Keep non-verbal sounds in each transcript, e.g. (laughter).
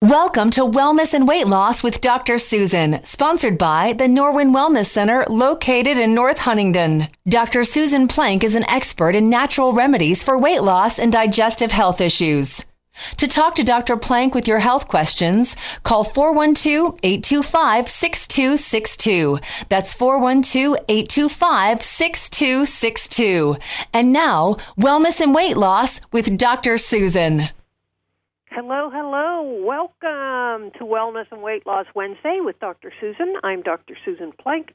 Welcome to Wellness and Weight Loss with Dr. Susan, sponsored by the Norwin Wellness Center located in North Huntingdon. Dr. Susan Plank is an expert in natural remedies for weight loss and digestive health issues. To talk to Dr. Plank with your health questions, call 412 825 6262. That's 412 825 6262. And now, Wellness and Weight Loss with Dr. Susan. Hello, hello. Welcome to Wellness and Weight Loss Wednesday with Dr. Susan. I'm Dr. Susan Plank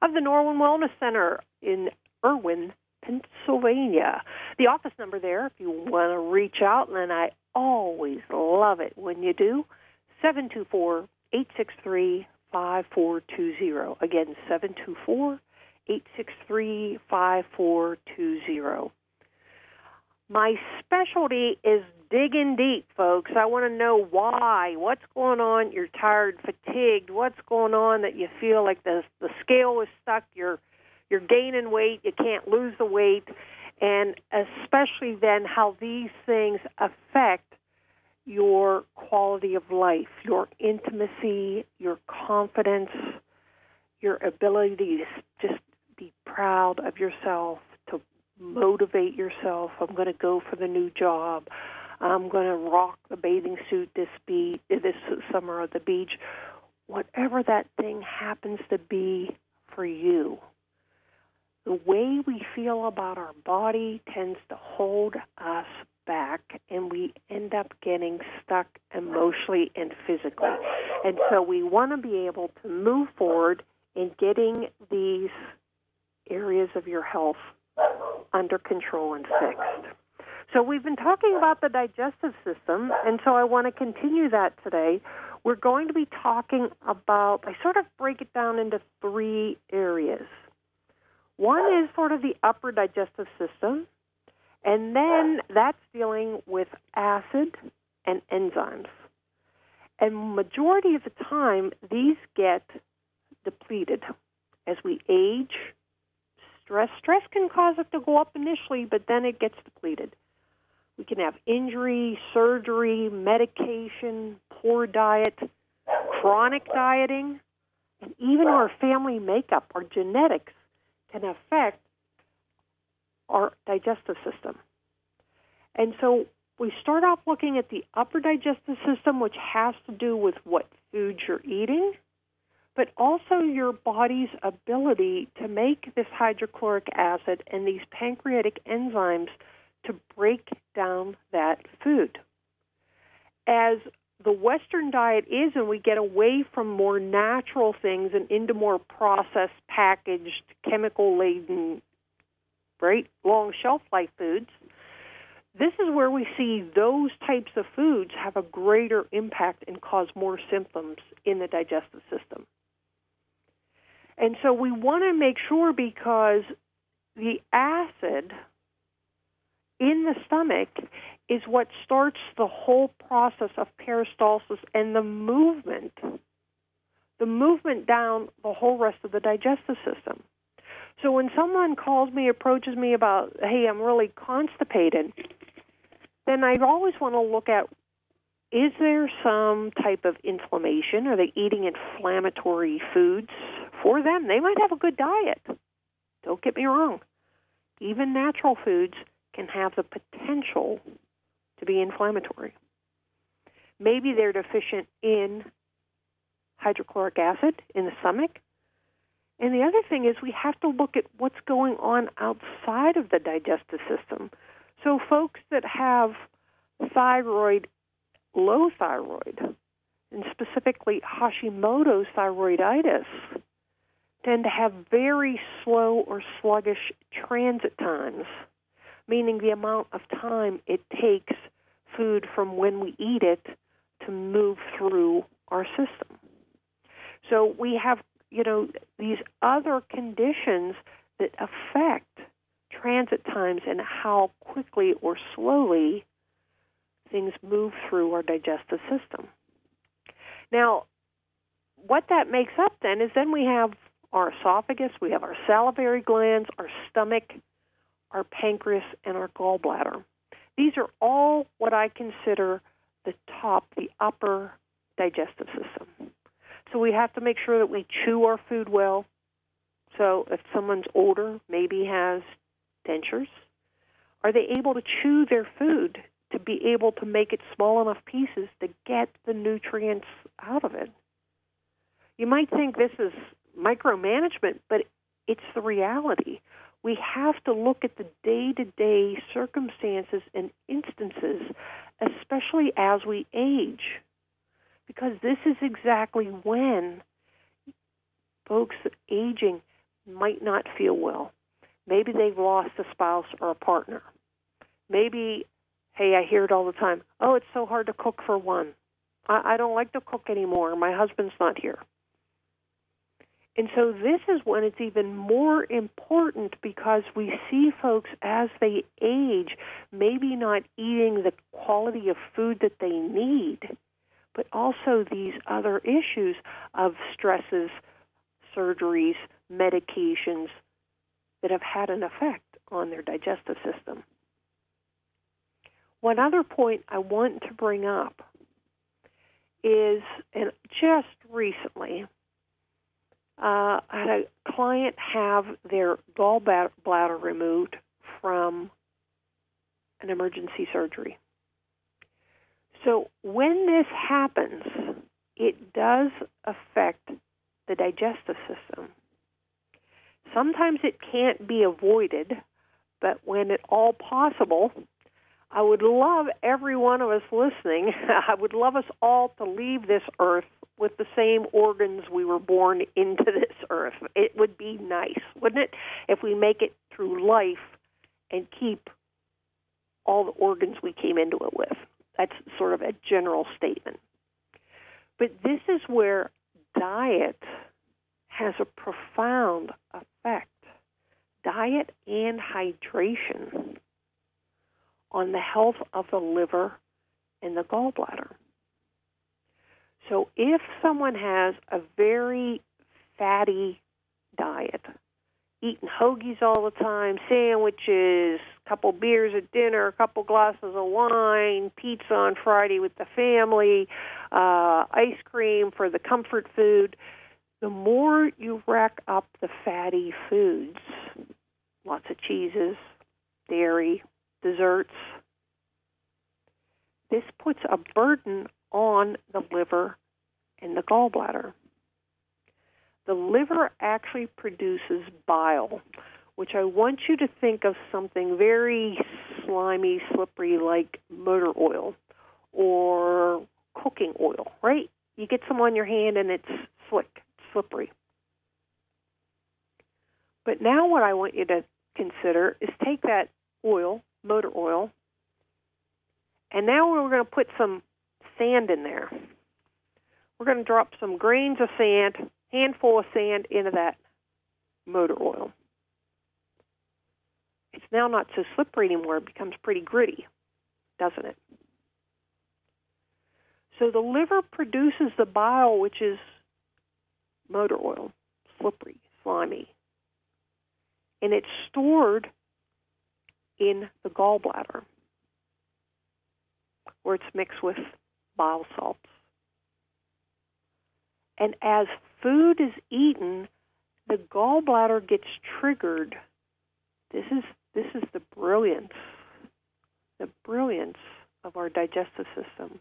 of the Norwin Wellness Center in Irwin, Pennsylvania. The office number there, if you want to reach out, and I always love it when you do, 724 863 5420. Again, 724 863 5420. My specialty is digging deep, folks. I want to know why. What's going on? You're tired, fatigued. What's going on that you feel like the the scale is stuck? You're you're gaining weight. You can't lose the weight, and especially then how these things affect your quality of life, your intimacy, your confidence, your ability to just be proud of yourself, to motivate yourself. I'm going to go for the new job. I'm going to rock the bathing suit this be this summer at the beach. Whatever that thing happens to be for you, the way we feel about our body tends to hold us back, and we end up getting stuck emotionally and physically. And so we want to be able to move forward in getting these areas of your health under control and fixed. So we've been talking about the digestive system, and so I want to continue that today. We're going to be talking about, I sort of break it down into three areas. One is sort of the upper digestive system, and then that's dealing with acid and enzymes. And majority of the time, these get depleted as we age. Stress stress can cause it to go up initially, but then it gets depleted. We can have injury, surgery, medication, poor diet, chronic dieting, and even our family makeup, our genetics, can affect our digestive system. And so we start off looking at the upper digestive system, which has to do with what foods you're eating, but also your body's ability to make this hydrochloric acid and these pancreatic enzymes to break down that food. As the Western diet is, and we get away from more natural things and into more processed, packaged, chemical laden, right, long shelf life foods, this is where we see those types of foods have a greater impact and cause more symptoms in the digestive system. And so we want to make sure because the acid in the stomach is what starts the whole process of peristalsis and the movement, the movement down the whole rest of the digestive system. So when someone calls me, approaches me about, hey, I'm really constipated, then I always want to look at is there some type of inflammation? Are they eating inflammatory foods for them? They might have a good diet. Don't get me wrong. Even natural foods can have the potential to be inflammatory. Maybe they're deficient in hydrochloric acid in the stomach. And the other thing is we have to look at what's going on outside of the digestive system. So folks that have thyroid, low thyroid, and specifically Hashimoto's thyroiditis, tend to have very slow or sluggish transit times meaning the amount of time it takes food from when we eat it to move through our system. So we have, you know, these other conditions that affect transit times and how quickly or slowly things move through our digestive system. Now, what that makes up then is then we have our esophagus, we have our salivary glands, our stomach, our pancreas, and our gallbladder. These are all what I consider the top, the upper digestive system. So we have to make sure that we chew our food well. So if someone's older, maybe has dentures, are they able to chew their food to be able to make it small enough pieces to get the nutrients out of it? You might think this is micromanagement, but it's the reality. We have to look at the day to day circumstances and instances, especially as we age, because this is exactly when folks aging might not feel well. Maybe they've lost a spouse or a partner. Maybe, hey, I hear it all the time oh, it's so hard to cook for one. I, I don't like to cook anymore. My husband's not here. And so this is when it's even more important because we see folks as they age maybe not eating the quality of food that they need, but also these other issues of stresses, surgeries, medications that have had an effect on their digestive system. One other point I want to bring up is, and just recently, uh, I had a client have their gallbladder removed from an emergency surgery. So when this happens, it does affect the digestive system. Sometimes it can't be avoided, but when at all possible, I would love every one of us listening, (laughs) I would love us all to leave this earth with the same organs we were born into this earth. It would be nice, wouldn't it, if we make it through life and keep all the organs we came into it with. That's sort of a general statement. But this is where diet has a profound effect. Diet and hydration on the health of the liver and the gallbladder. So if someone has a very fatty diet, eating hoagies all the time, sandwiches, a couple beers at dinner, a couple glasses of wine, pizza on Friday with the family, uh, ice cream for the comfort food, the more you rack up the fatty foods, lots of cheeses, dairy, desserts, this puts a burden on the liver and the gallbladder. The liver actually produces bile, which I want you to think of something very slimy, slippery like motor oil or cooking oil, right? You get some on your hand and it's slick, slippery. But now what I want you to consider is take that oil, motor oil, and now we're going to put some sand in there. We're going to drop some grains of sand, handful of sand into that motor oil. It's now not so slippery anymore. It becomes pretty gritty, doesn't it? So the liver produces the bile, which is motor oil, slippery, slimy. And it's stored in the gallbladder where it's mixed with bile salts. And as food is eaten, the gallbladder gets triggered. This is this is the brilliance, the brilliance of our digestive system,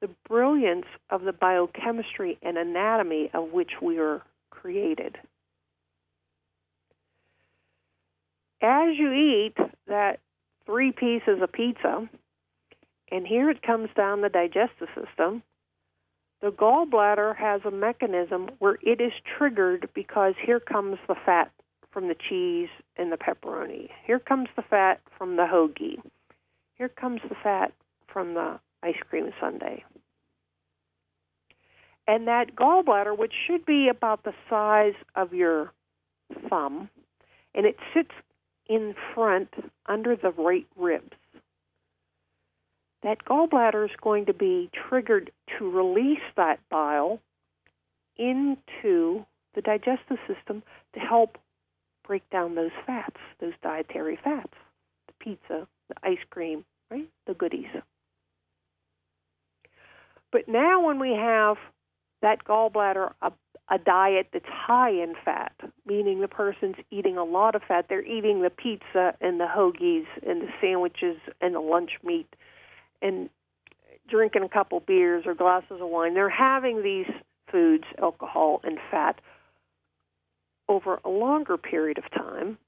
the brilliance of the biochemistry and anatomy of which we are created. As you eat that three pieces of pizza, and here it comes down the digestive system. The gallbladder has a mechanism where it is triggered because here comes the fat from the cheese and the pepperoni. Here comes the fat from the hoagie. Here comes the fat from the ice cream sundae. And that gallbladder, which should be about the size of your thumb, and it sits in front under the right ribs that gallbladder is going to be triggered to release that bile into the digestive system to help break down those fats, those dietary fats, the pizza, the ice cream, right? The goodies. But now, when we have that gallbladder, a, a diet that's high in fat, meaning the person's eating a lot of fat, they're eating the pizza and the hoagies and the sandwiches and the lunch meat and drinking a couple beers or glasses of wine. They're having these foods, alcohol, and fat over a longer period of time.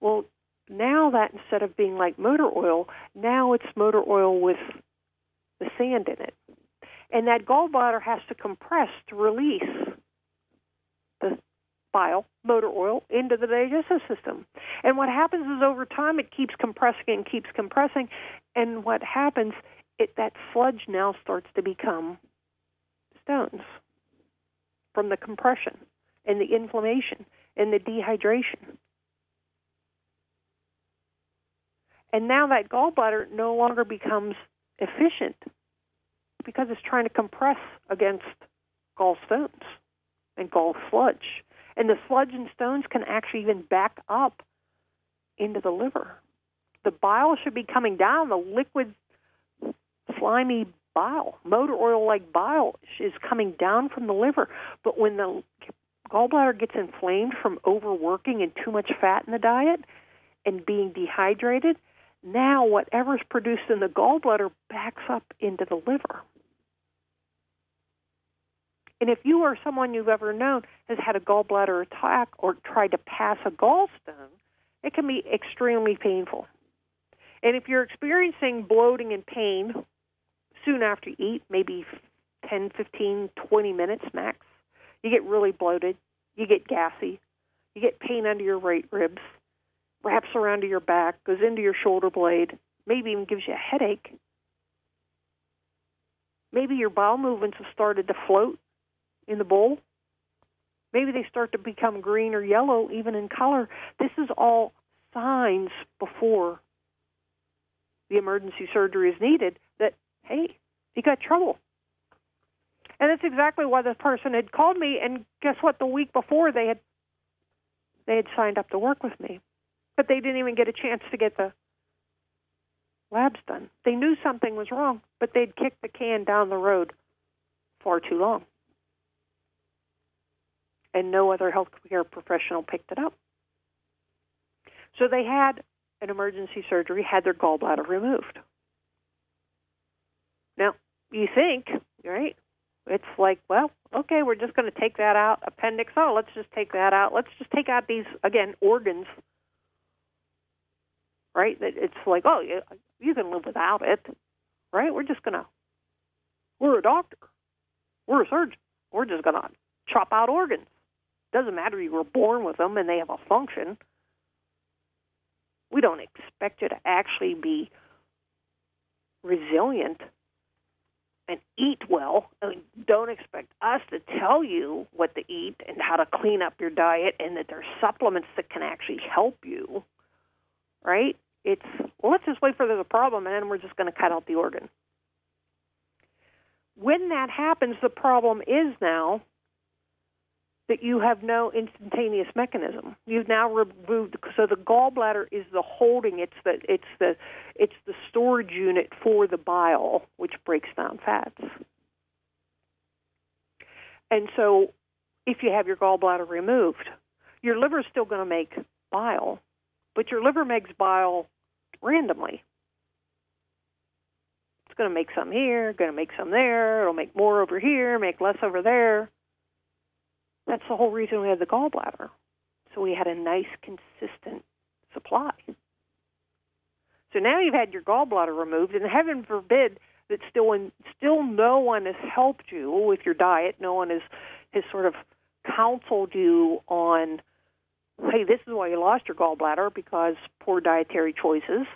Well, now that instead of being like motor oil, now it's motor oil with the sand in it. And that gallbladder has to compress to release the bile, motor oil, into the digestive system. And what happens is over time it keeps compressing and keeps compressing. And what happens, it that sludge now starts to become stones from the compression and the inflammation and the dehydration. And now that gallbladder no longer becomes efficient because it's trying to compress against gallstones and gall sludge. And the sludge and stones can actually even back up into the liver. The bile should be coming down, the liquid, slimy bile, motor oil like bile, is coming down from the liver. But when the gallbladder gets inflamed from overworking and too much fat in the diet and being dehydrated, now whatever's produced in the gallbladder backs up into the liver. And if you or someone you've ever known has had a gallbladder attack or tried to pass a gallstone, it can be extremely painful. And if you're experiencing bloating and pain soon after you eat, maybe 10, 15, 20 minutes max, you get really bloated, you get gassy, you get pain under your right ribs, wraps around to your back, goes into your shoulder blade, maybe even gives you a headache. Maybe your bowel movements have started to float in the bowl. Maybe they start to become green or yellow, even in color. This is all signs before the emergency surgery is needed that, hey, you got trouble. And that's exactly why this person had called me. And guess what? The week before, they had they had signed up to work with me, but they didn't even get a chance to get the labs done. They knew something was wrong, but they'd kicked the can down the road far too long and no other healthcare professional picked it up. So they had an emergency surgery, had their gallbladder removed. Now, you think, right? It's like, well, okay, we're just going to take that out. Appendix, oh, let's just take that out. Let's just take out these, again, organs, right? It's like, oh, you can live without it, right? We're just going to, we're a doctor. We're a surgeon. We're just going to chop out organs. Doesn't matter you were born with them and they have a function. We don't expect you to actually be resilient and eat well. I mean, don't expect us to tell you what to eat and how to clean up your diet and that there's supplements that can actually help you. Right? It's well, let's just wait for there's a problem and then we're just going to cut out the organ. When that happens, the problem is now that you have no instantaneous mechanism. You've now removed so the gallbladder is the holding. It's the it's the it's the storage unit for the bile, which breaks down fats. And so, if you have your gallbladder removed, your liver is still going to make bile, but your liver makes bile randomly. It's going to make some here, going to make some there. It'll make more over here, make less over there that's the whole reason we had the gallbladder. So we had a nice, consistent supply. So now you've had your gallbladder removed, and heaven forbid that still in, still no one has helped you with your diet. No one has has sort of counseled you on, hey, this is why you lost your gallbladder because poor dietary choices,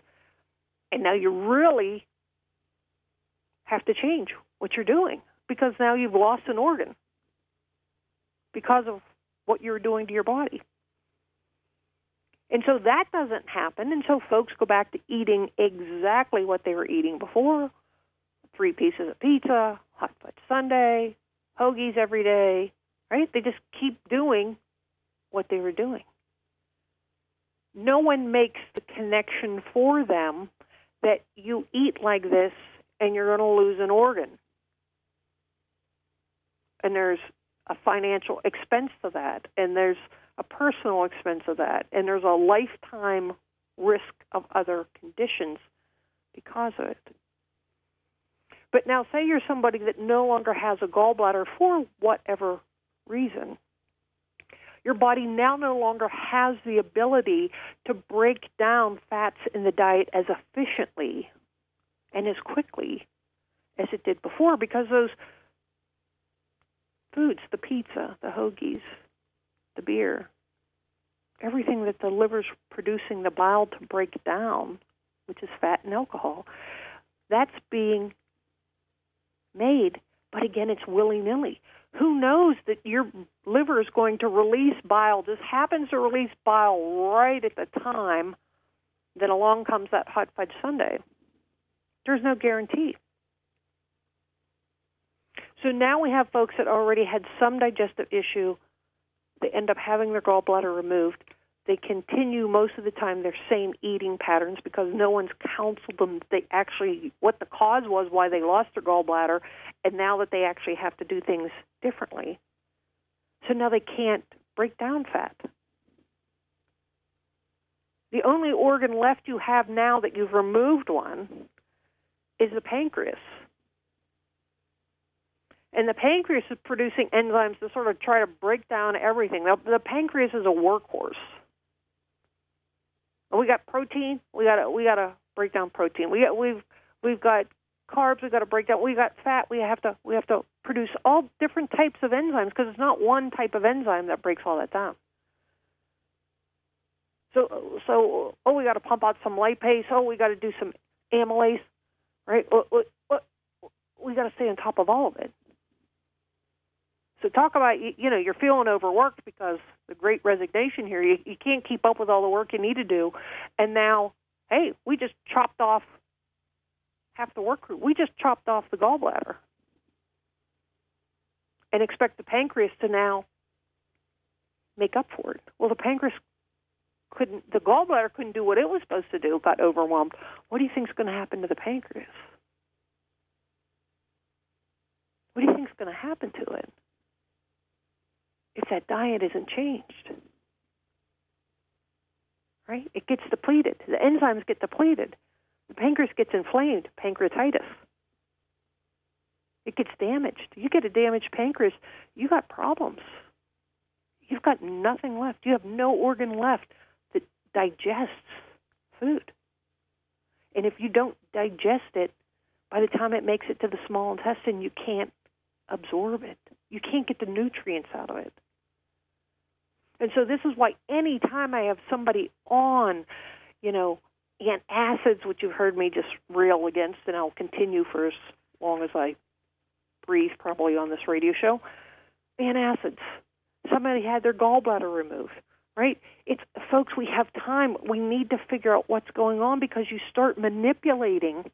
and now you really have to change what you're doing because now you've lost an organ because of what you're doing to your body. And so that doesn't happen. And so folks go back to eating exactly what they were eating before three pieces of pizza, hot fudge sundae, hoagies every day, right? They just keep doing what they were doing. No one makes the connection for them that you eat like this and you're going to lose an organ. And there's a financial expense to that, and there's a personal expense of that, and there's a lifetime risk of other conditions because of it. But now, say you're somebody that no longer has a gallbladder for whatever reason. Your body now no longer has the ability to break down fats in the diet as efficiently and as quickly as it did before because those foods, the pizza, the hoagies, the beer, everything that the liver's producing the bile to break down, which is fat and alcohol, that's being made, but again, it's willy nilly. Who knows that your liver is going to release bile, just happens to release bile right at the time that along comes that hot fudge sundae? There's no guarantee. So now we have folks that already had some digestive issue. They end up having their gallbladder removed. They continue most of the time their same eating patterns because no one's counseled them. They actually what the cause was why they lost their gallbladder, and now that they actually have to do things differently. So now they can't break down fat. The only organ left you have now that you've removed one is the pancreas. And the pancreas is producing enzymes to sort of try to break down everything. The pancreas is a workhorse. We got protein. We got we got to break down protein. We got we've we've got carbs. We got to break down. We got fat. We have to we have to produce all different types of enzymes because it's not one type of enzyme that breaks all that down. So so oh we got to pump out some lipase. Oh we got to do some amylase, right? We got to stay on top of all of it. Talk about you know you're feeling overworked because the great resignation here. You you can't keep up with all the work you need to do, and now hey, we just chopped off half the work crew. We just chopped off the gallbladder, and expect the pancreas to now make up for it. Well, the pancreas couldn't. The gallbladder couldn't do what it was supposed to do. Got overwhelmed. What do you think is going to happen to the pancreas? What do you think is going to happen to it? If that diet isn't changed. Right? It gets depleted. The enzymes get depleted. The pancreas gets inflamed, pancreatitis. It gets damaged. You get a damaged pancreas, you got problems. You've got nothing left. You have no organ left that digests food. And if you don't digest it, by the time it makes it to the small intestine, you can't absorb it. You can't get the nutrients out of it. And so this is why any time I have somebody on, you know, antacids, which you've heard me just rail against, and I'll continue for as long as I breathe, probably on this radio show. Antacids. Somebody had their gallbladder removed, right? It's folks. We have time. We need to figure out what's going on because you start manipulating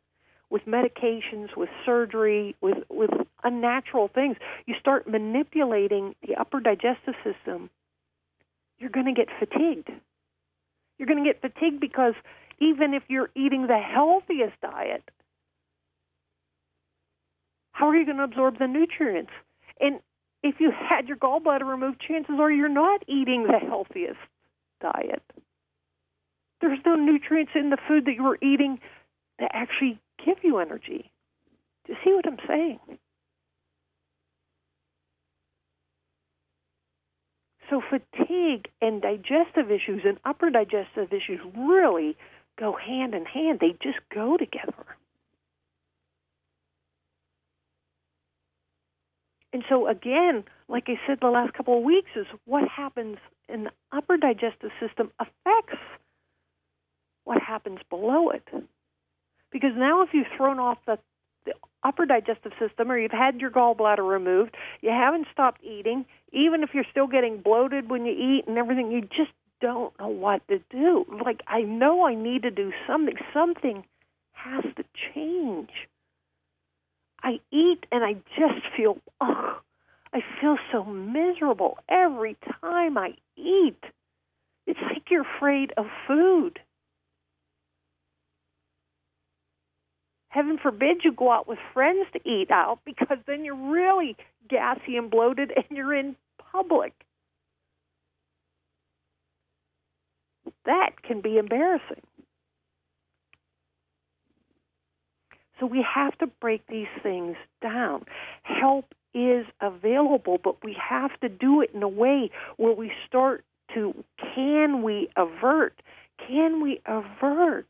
with medications, with surgery, with with unnatural things. You start manipulating the upper digestive system you're going to get fatigued. You're going to get fatigued because even if you're eating the healthiest diet, how are you going to absorb the nutrients? And if you had your gallbladder removed, chances are you're not eating the healthiest diet. There's no nutrients in the food that you're eating that actually give you energy. Do you see what I'm saying? So fatigue and digestive issues and upper digestive issues really go hand in hand. They just go together. And so again, like I said the last couple of weeks, is what happens in the upper digestive system affects what happens below it. Because now if you've thrown off the upper digestive system or you've had your gallbladder removed, you haven't stopped eating, even if you're still getting bloated when you eat and everything, you just don't know what to do. Like, I know I need to do something. Something has to change. I eat and I just feel, oh, I feel so miserable every time I eat. It's like you're afraid of food. Heaven forbid you go out with friends to eat out because then you're really gassy and bloated and you're in public. That can be embarrassing. So we have to break these things down. Help is available, but we have to do it in a way where we start to can we avert? Can we avert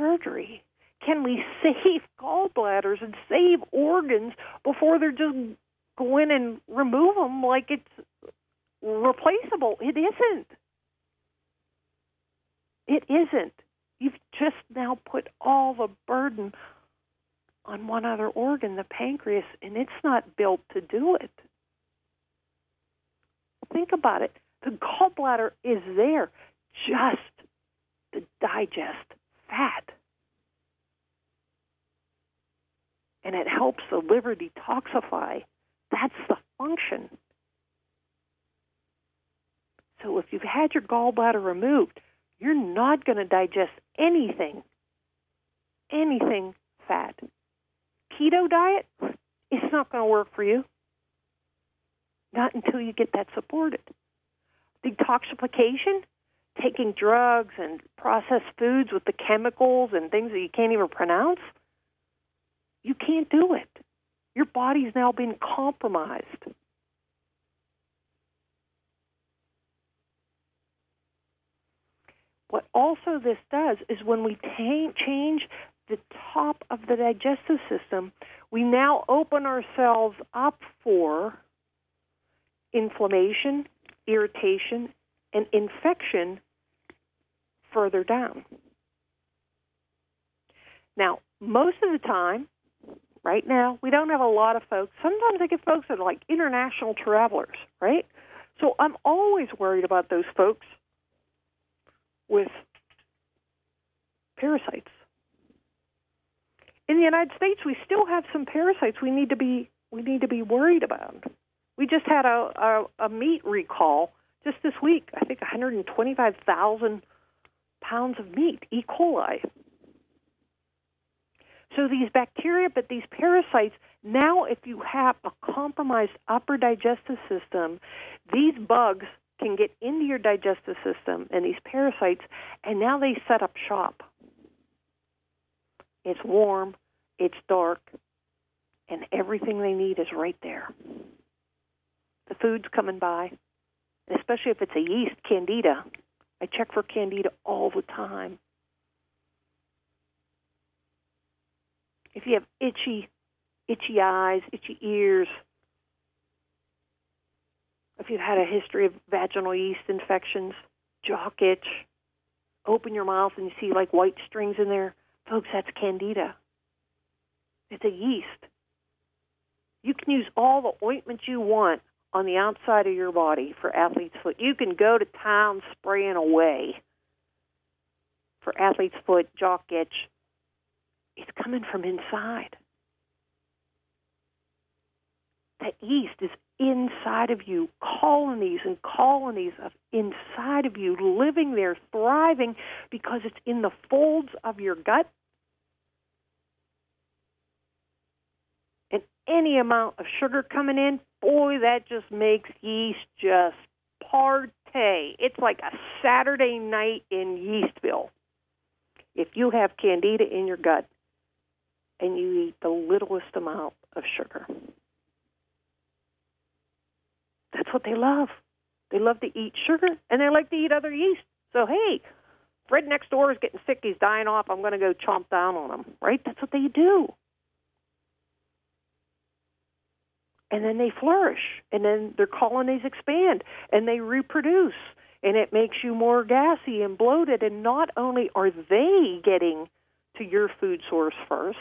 surgery? Can we (laughs) save gallbladders and save organs before they're just go in and remove them like it's replaceable? It isn't. It isn't. You've just now put all the burden on one other organ, the pancreas, and it's not built to do it. Think about it. The gallbladder is there just to digest fat. And it helps the liver detoxify. That's the function. So if you've had your gallbladder removed, you're not going to digest anything, anything fat. Keto diet, it's not going to work for you. Not until you get that supported. Detoxification, taking drugs and processed foods with the chemicals and things that you can't even pronounce, you can't do it. Your body's now been compromised. What also this does is when we t- change the top of the digestive system, we now open ourselves up for inflammation, irritation, and infection further down. Now, most of the time, right now, we don't have a lot of folks. Sometimes I get folks that are like international travelers, right? So I'm always worried about those folks with parasites. In the United States, we still have some parasites we need to be we need to be worried about. We just had a, a, a meat recall just this week. I think 125,000 pounds of meat, E. coli. So these bacteria, but these parasites, now if you have a compromised upper digestive system, these bugs can get into your digestive system and these parasites, and now they set up shop. It's warm, it's dark, and everything they need is right there. The food's coming by, especially if it's a yeast, candida. I check for candida all the time. If you have itchy, itchy eyes, itchy ears, if you've had a history of vaginal yeast infections, jock itch, open your mouth and you see like white strings in there, folks, that's candida. It's a yeast. You can use all the ointment you want on the outside of your body for athlete's foot. You can go to town spraying away for athlete's foot, jock itch. It's coming from inside. That yeast is inside of you, colonies and colonies of inside of you, living there, thriving because it's in the folds of your gut. And any amount of sugar coming in, boy, that just makes yeast just partay. It's like a Saturday night in Yeastville. If you have candida in your gut and you eat the littlest amount of sugar. That's what they love. They love to eat sugar and they like to eat other yeast. So, hey, Fred next door is getting sick. He's dying off. I'm going to go chomp down on him, right? That's what they do. And then they flourish, and then their colonies expand, and they reproduce, and it makes you more gassy and bloated. And not only are they getting to your food source first,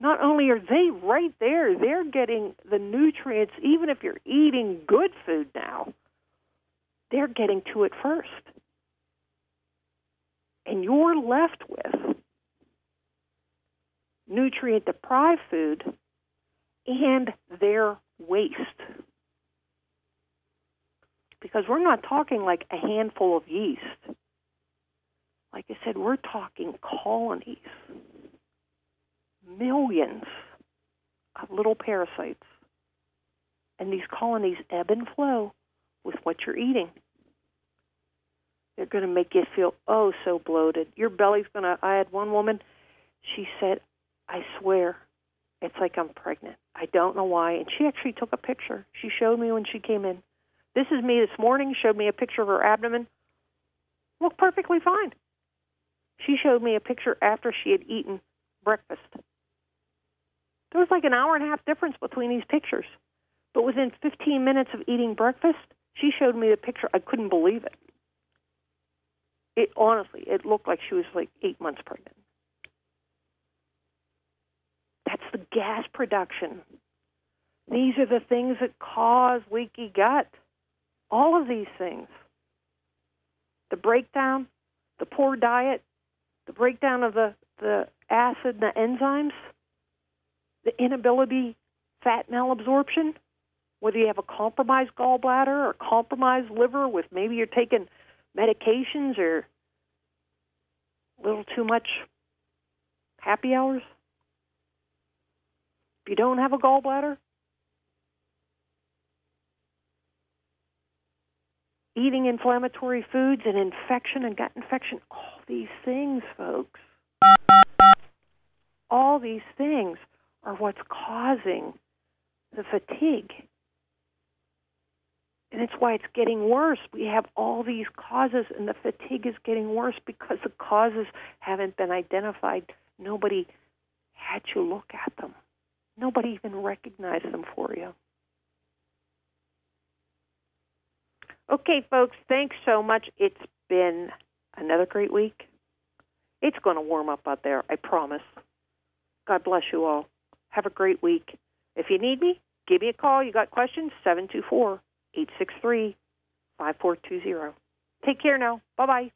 not only are they right there, they're getting the nutrients, even if you're eating good food now, they're getting to it first. And you're left with nutrient deprived food and their waste. Because we're not talking like a handful of yeast. like I said, we're talking colonies, millions of little parasites. And these colonies ebb and flow with what you're eating. They're going to make you feel oh so bloated. Your belly's going to. I had one woman, she said, I swear, it's like I'm pregnant. I don't know why. And she actually took a picture. She showed me when she came in. This is me this morning, showed me a picture of her abdomen. Looked perfectly fine. She showed me a picture after she had eaten breakfast. There was like an hour and a half difference between these pictures. But within 15 minutes of eating breakfast, she showed me the picture. I couldn't believe it. It honestly, it looked like she was like eight months pregnant. That's the gas production. These are the things that cause leaky gut. All of these things. The breakdown, the poor diet, the breakdown of the, the acid and the enzymes, the inability fat malabsorption, whether you have a compromised gallbladder or compromised liver with maybe you're taking medications or a little too much happy hours. If you don't have a gallbladder, eating inflammatory foods and infection and gut infection, all these things, folks, all these things are what's causing the fatigue. And it's why it's getting worse. We have all these causes, and the fatigue is getting worse because the causes haven't been identified. Nobody had you look at them, nobody even recognized them for you. Okay, folks, thanks so much. It's been another great week. It's going to warm up out there, I promise. God bless you all. Have a great week. If you need me, give me a call. You got questions? 724 863 5420. Take care now. Bye bye.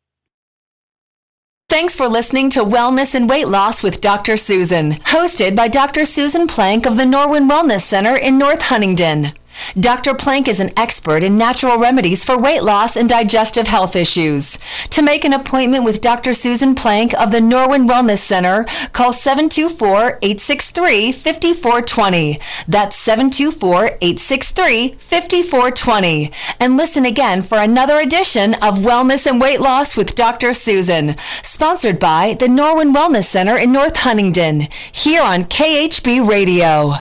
Thanks for listening to Wellness and Weight Loss with Dr. Susan, hosted by Dr. Susan Plank of the Norwin Wellness Center in North Huntingdon. Dr. Plank is an expert in natural remedies for weight loss and digestive health issues. To make an appointment with Dr. Susan Plank of the Norwin Wellness Center, call 724-863-5420. That's 724-863-5420. And listen again for another edition of Wellness and Weight Loss with Dr. Susan, sponsored by the Norwin Wellness Center in North Huntingdon, here on KHB Radio.